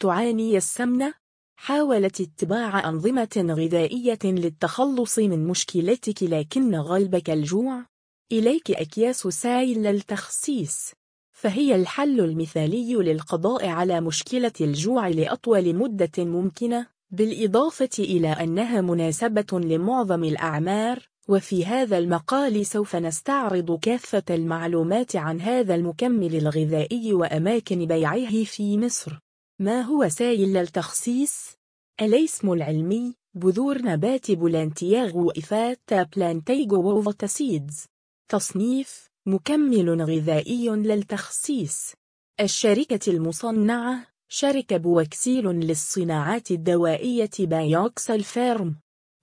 تعاني السمنة؟ حاولت اتباع أنظمة غذائية للتخلص من مشكلتك لكن غلبك الجوع؟ إليك أكياس سائل للتخسيس فهي الحل المثالي للقضاء على مشكلة الجوع لأطول مدة ممكنة بالإضافة إلى أنها مناسبة لمعظم الأعمار وفي هذا المقال سوف نستعرض كافة المعلومات عن هذا المكمل الغذائي وأماكن بيعه في مصر ما هو سائل التخسيس؟ الاسم العلمي بذور نبات Plantago ovata Plantago ovata seeds. تصنيف مكمل غذائي للتخسيس الشركة المصنعة شركة بوكسيل للصناعات الدوائية بايوكسل Pharma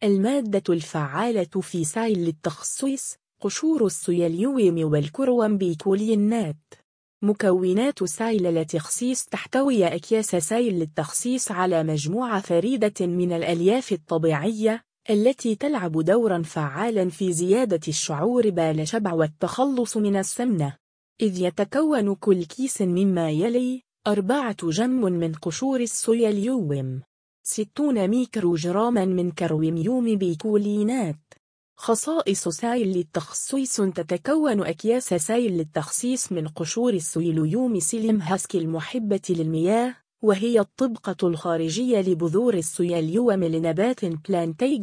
المادة الفعالة في سائل للتخسيس قشور السيليوم والكروم بيكولينات مكونات سائل للتخسيس تحتوي أكياس سائل للتخسيس على مجموعة فريدة من الألياف الطبيعية التي تلعب دورا فعالا في زيادة الشعور بالشبع والتخلص من السمنة. إذ يتكون كل كيس مما يلي أربعة جم من قشور السيليوم ستون ميكروجراما من كروميوم بيكولينات. خصائص سائل للتخسيس تتكون أكياس سائل للتخسيس من قشور السيليوم psyllium husk المحبة للمياه وهي الطبقة الخارجية لبذور السويليوم لنبات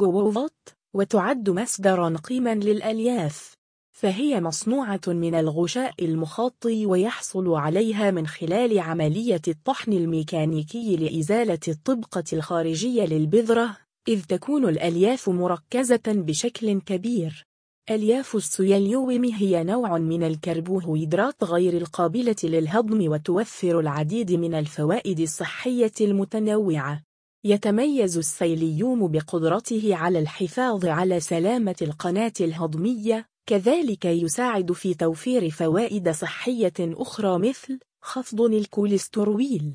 ووفوت وتعد مصدرا قيما للألياف. فهي مصنوعة من الغشاء المخاطي ويحصل عليها من خلال عملية الطحن الميكانيكي لإزالة الطبقة الخارجية للبذرة إذ تكون الألياف مركزة بشكل كبير. ألياف السيليوم هي نوع من الكربوهيدرات غير القابلة للهضم وتوفر العديد من الفوائد الصحية المتنوعة. يتميز السيليوم بقدرته على الحفاظ على سلامة القناة الهضمية كذلك يساعد في توفير فوائد صحية أخرى مثل خفض الكوليسترول.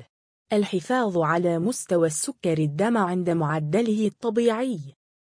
الحفاظ على مستوى السكر الدم عند معدله الطبيعي.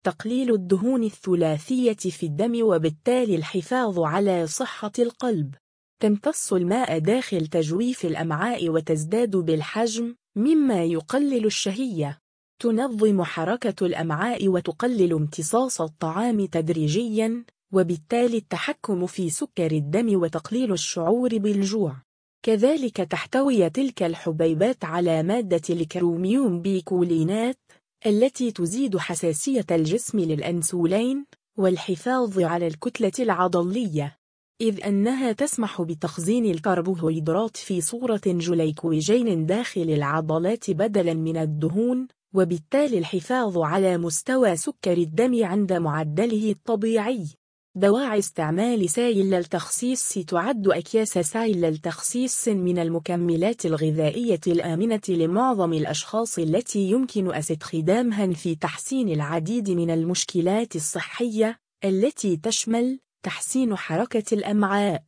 تقليل الدهون الثلاثية في الدم وبالتالي الحفاظ على صحة القلب. تمتص الماء داخل تجويف الأمعاء وتزداد بالحجم مما يقلل الشهية. تنظم حركة الأمعاء وتقلل امتصاص الطعام تدريجياً وبالتالي التحكم في سكر الدم وتقليل الشعور بالجوع. كذلك تحتوي تلك الحبيبات على مادة الكروميوم بيكولينات التي تزيد حساسية الجسم للأنسولين والحفاظ على الكتلة العضلية. إذ أنها تسمح بتخزين الكربوهيدرات في صورة جليكوجين داخل العضلات بدلاً من الدهون وبالتالي الحفاظ على مستوى سكر الدم عند معدله الطبيعي. دواعي استعمال سائل التخسيس تعد أكياس سائل التخسيس من المكملات الغذائية الآمنة لمعظم الأشخاص التي يمكن استخدامها في تحسين العديد من المشكلات الصحية التي تشمل تحسين حركة الأمعاء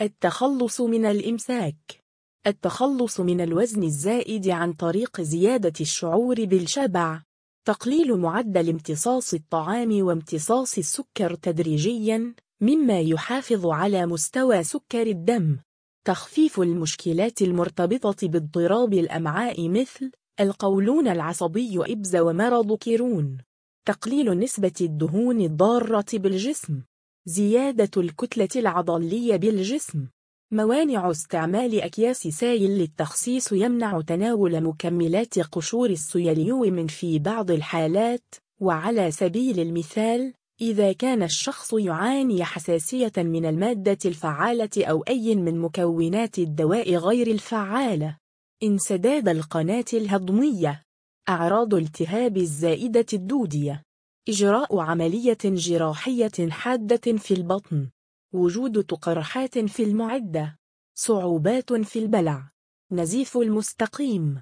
التخلص من الإمساك التخلص من الوزن الزائد عن طريق زيادة الشعور بالشبع. تقليل معدل امتصاص الطعام وامتصاص السكر تدريجياً مما يحافظ على مستوى سكر الدم. تخفيف المشكلات المرتبطة باضطراب الأمعاء مثل القولون العصبي إبز ومرض كيرون تقليل نسبة الدهون الضارة بالجسم. زيادة الكتلة العضلية بالجسم. موانع استعمال أكياس سائل للتخسيس يمنع تناول مكملات قشور السيليوم في بعض الحالات. وعلى سبيل المثال إذا كان الشخص يعاني حساسية من المادة الفعالة أو أي من مكونات الدواء غير الفعالة. انسداد القناة الهضمية. أعراض التهاب الزائدة الدودية. إجراء عملية جراحية حادة في البطن. وجود قرحات في المعدة. صعوبات في البلع. نزيف المستقيم.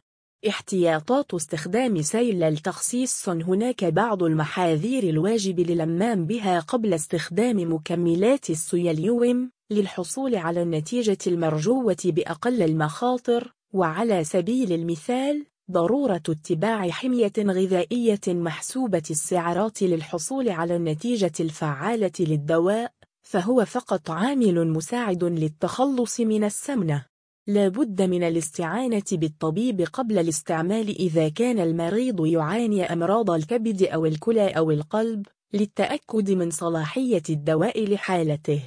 احتياطات استخدام سيل التخسيس هناك بعض المحاذير الواجب للمام بها قبل استخدام مكملات السيليوم للحصول على النتيجة المرجوة بأقل المخاطر. وعلى سبيل المثال ضرورة اتباع حمية غذائية محسوبة السعرات للحصول على النتيجة الفعالة للدواء. فهو فقط عامل مساعد للتخلص من السمنة. لا بد من الاستعانة بالطبيب قبل الاستعمال إذا كان المريض يعاني أمراض الكبد أو الكلى أو القلب للتأكد من صلاحية الدواء لحالته.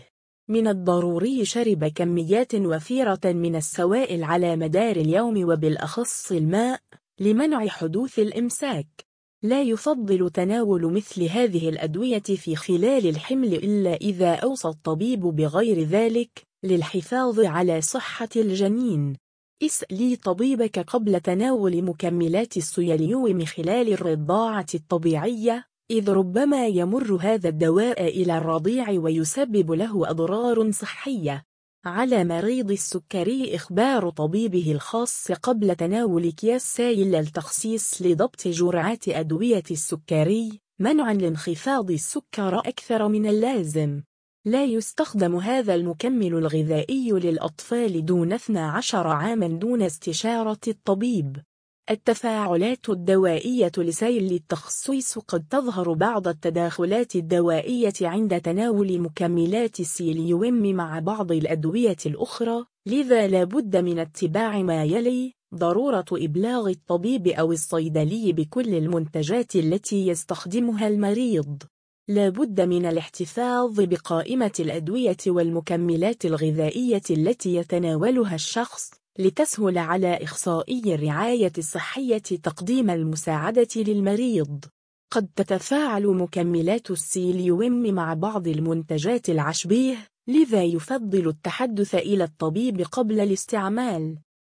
من الضروري شرب كميات وفيرة من السوائل على مدار اليوم وبالأخص الماء لمنع حدوث الإمساك. لا يفضل تناول مثل هذه الأدوية في خلال الحمل إلا إذا أوصى الطبيب بغير ذلك للحفاظ على صحة الجنين. اسألي طبيبك قبل تناول مكملات السيليوم خلال الرضاعة الطبيعية إذ ربما يمر هذا الدواء إلى الرضيع ويسبب له أضرار صحية. على مريض السكري إخبار طبيبه الخاص قبل تناول أكياس سايل للتخسيس لضبط جرعات أدوية السكري منعا لانخفاض السكر أكثر من اللازم. لا يستخدم هذا المكمل الغذائي للأطفال دون 12 عاما دون استشارة الطبيب. التفاعلات الدوائية لسيل التخصيص قد تظهر بعض التداخلات الدوائية عند تناول مكملات السيليوم مع بعض الأدوية الأخرى لذا لا بد من اتباع ما يلي ضرورة إبلاغ الطبيب أو الصيدلي بكل المنتجات التي يستخدمها المريض. لا بد من الاحتفاظ بقائمة الأدوية والمكملات الغذائية التي يتناولها الشخص لتسهل على إخصائي الرعاية الصحية تقديم المساعدة للمريض. قد تتفاعل مكملات السيليوم مع بعض المنتجات العشبيه لذا يفضل التحدث إلى الطبيب قبل الاستعمال.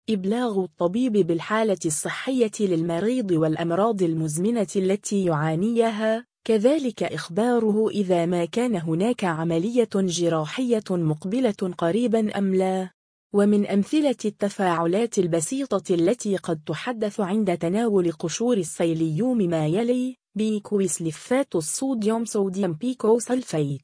إبلاغ الطبيب بالحالة الصحية للمريض والأمراض المزمنة التي يعانيها. كذلك إخباره إذا ما كان هناك عملية جراحية مقبلة قريبا أم لا. ومن أمثلة التفاعلات البسيطة التي قد تحدث عند تناول قشور السيليوم ما يلي بيكويسلفات الصوديوم صوديوم بيكوسلفيت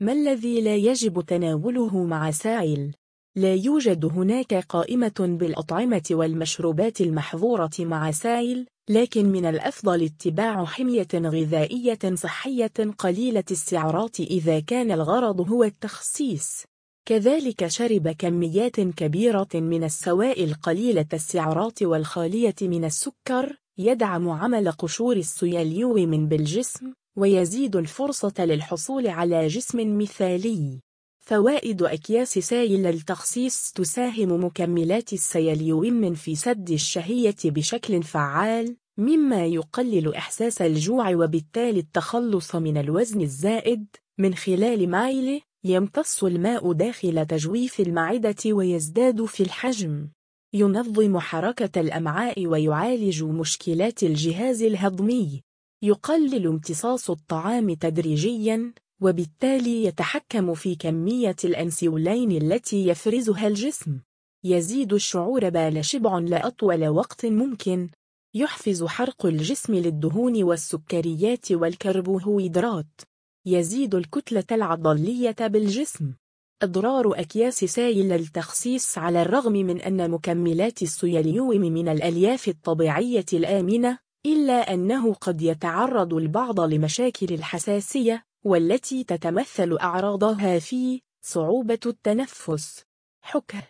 ما الذي لا يجب تناوله مع سائل؟ لا يوجد هناك قائمة بالأطعمة والمشروبات المحظورة مع سائل لكن من الأفضل اتباع حمية غذائية صحية قليلة السعرات إذا كان الغرض هو التخسيس كذلك شرب كميات كبيرة من السوائل قليلة السعرات والخالية من السكر يدعم عمل قشور السياليوم بالجسم ويزيد الفرصة للحصول على جسم مثالي. فوائد أكياس سائل التخسيس تساهم مكملات السياليوم في سد الشهية بشكل فعال مما يقلل إحساس الجوع وبالتالي التخلص من الوزن الزائد من خلال مايله. يمتص الماء داخل تجويف المعدة ويزداد في الحجم. ينظم حركة الأمعاء ويعالج مشكلات الجهاز الهضمي. يقلل امتصاص الطعام تدريجياً وبالتالي يتحكم في كمية الأنسولين التي يفرزها الجسم. يزيد الشعور بال شبع لأطول وقت ممكن. يحفز حرق الجسم للدهون والسكريات والكربوهيدرات. يزيد الكتلة العضلية بالجسم. أضرار أكياس سائل التخسيس على الرغم من أن مكملات السيليوم من الألياف الطبيعية الآمنة إلا أنه قد يتعرض البعض لمشاكل الحساسية والتي تتمثل أعراضها في صعوبة التنفس. حكه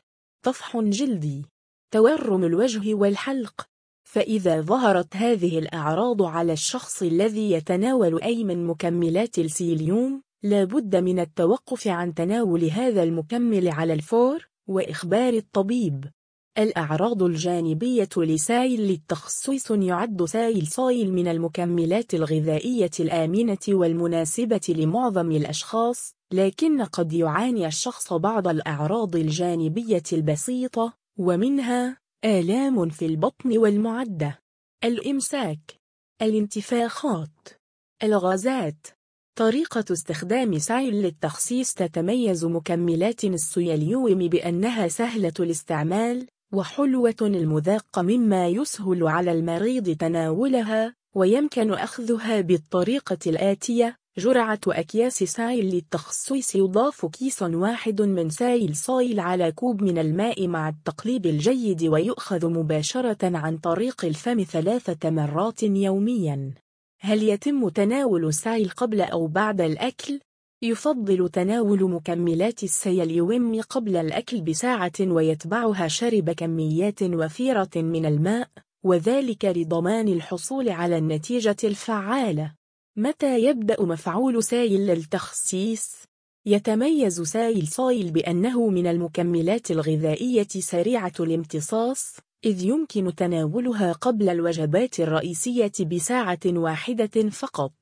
طفح جلدي. تورم الوجه والحلق. فإذا ظهرت هذه الأعراض على الشخص الذي يتناول أي من مكملات السيليوم لا بد من التوقف عن تناول هذا المكمل على الفور وإخبار الطبيب. الأعراض الجانبية لسائل للتخصيص يعد سائل صايل من المكملات الغذائية الآمنة والمناسبة لمعظم الأشخاص لكن قد يعاني الشخص بعض الأعراض الجانبية البسيطة ومنها آلام في البطن والمعدة. الإمساك. الانتفاخات. الغازات. طريقة استخدام سائل للتخسيس تتميز مكملات السيليوم بأنها سهلة الاستعمال وحلوة المذاق مما يسهل على المريض تناولها ويمكن أخذها بالطريقة الآتية. جرعة أكياس سائل للتخصيص يضاف كيس واحد من سائل صايل على كوب من الماء مع التقليب الجيد ويؤخذ مباشرة عن طريق الفم ثلاثة مرات يومياً. هل يتم تناول السائل قبل أو بعد الأكل؟ يفضل تناول مكملات السيليوم قبل الأكل بساعة ويتبعها شرب كميات وفيرة من الماء وذلك لضمان الحصول على النتيجة الفعالة متى يبدأ مفعول سايل للتخسيس؟ يتميز سايل صايل بأنه من المكملات الغذائية سريعة الامتصاص إذ يمكن تناولها قبل الوجبات الرئيسية بساعة واحدة فقط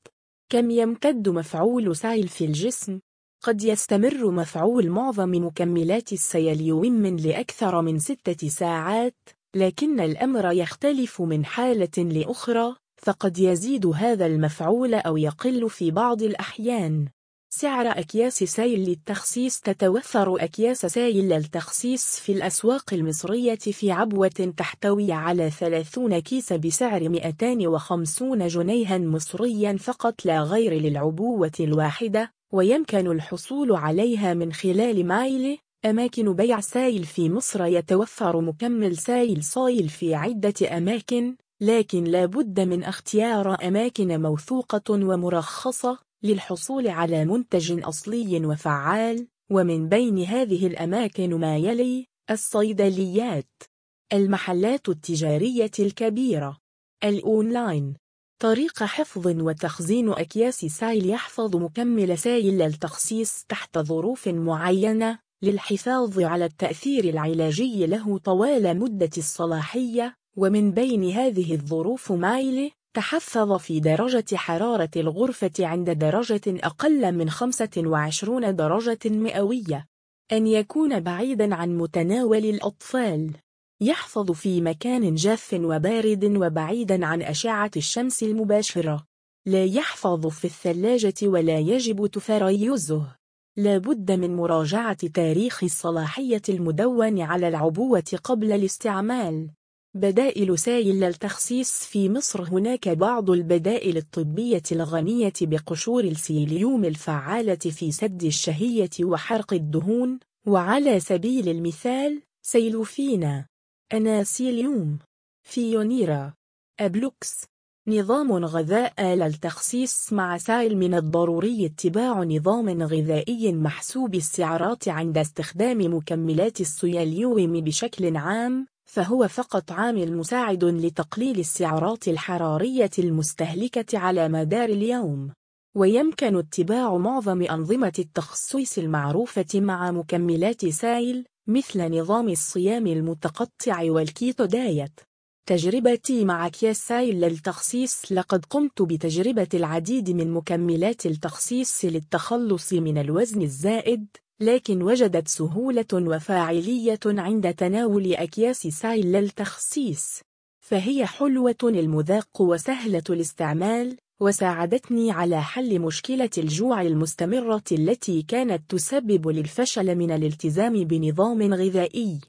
كم يمتد مفعول سايل في الجسم؟ قد يستمر مفعول معظم مكملات السيليوم لأكثر من ستة ساعات لكن الأمر يختلف من حالة لأخرى فقد يزيد هذا المفعول أو يقل في بعض الأحيان. سعر أكياس سايل للتخسيس تتوفر أكياس سايل للتخسيس في الأسواق المصرية في عبوة تحتوي على 30 كيس بسعر 250 جنيها مصريا فقط لا غير للعبوة الواحدة ويمكن الحصول عليها من خلال ما يلي. أماكن بيع سايل في مصر يتوفر مكمل سايل صايل في عدة أماكن. لكن لا بد من اختيار أماكن موثوقة ومرخصة للحصول على منتج أصلي وفعال ومن بين هذه الأماكن ما يلي الصيدليات. المحلات التجارية الكبيرة. الأونلاين. طريقة حفظ وتخزين أكياس سايل يحفظ مكمل سايل للتخسيس تحت ظروف معينة للحفاظ على التأثير العلاجي له طوال مدة الصلاحية ومن بين هذه الظروف ما يلي تحفظ في درجة حرارة الغرفة عند درجة أقل من 25 درجة مئوية. أن يكون بعيدا عن متناول الأطفال. يحفظ في مكان جاف وبارد وبعيدا عن أشعة الشمس المباشرة. لا يحفظ في الثلاجة ولا يجب تفريزه. لا بد من مراجعة تاريخ الصلاحية المدون على العبوة قبل الاستعمال. بدائل سائل التخسيس في مصر. هناك بعض البدائل الطبية الغنية بقشور السيليوم الفعالة في سد الشهية وحرق الدهون. وعلى سبيل المثال سيلوفينا أناسيليوم فيونيرا أبلوكس. نظام غذاء للتخسيس مع سائل من الضروري اتباع نظام غذائي محسوب السعرات عند استخدام مكملات السيليوم بشكل عام. فهو فقط عامل مساعد لتقليل السعرات الحرارية المستهلكة على مدار اليوم. ويمكن اتباع معظم أنظمة التخصيص المعروفة مع مكملات سائل مثل نظام الصيام المتقطع والكيتو دايت تجربتي مع أكياس سائل للتخسيس لقد قمت بتجربة العديد من مكملات التخسيس للتخلص من الوزن الزائد لكن وجدت سهولة وفاعلية عند تناول أكياس سائل للتخسيس فهي حلوة المذاق وسهلة الاستعمال وساعدتني على حل مشكلة الجوع المستمرة التي كانت تسبب للفشل من الالتزام بنظام غذائي.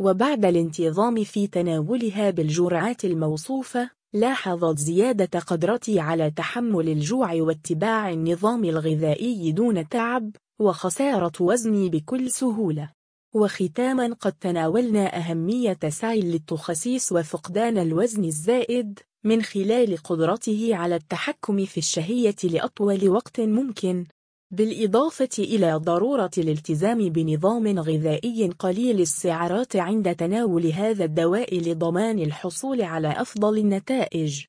وبعد الانتظام في تناولها بالجرعات الموصوفة لاحظت زيادة قدرتي على تحمل الجوع واتباع النظام الغذائي دون تعب وخسارة وزني بكل سهولة. وختاما قد تناولنا أهمية سعي للتخسيس وفقدان الوزن الزائد من خلال قدرته على التحكم في الشهية لأطول وقت ممكن. بالإضافة إلى ضرورة الالتزام بنظام غذائي قليل السعرات عند تناول هذا الدواء لضمان الحصول على أفضل النتائج.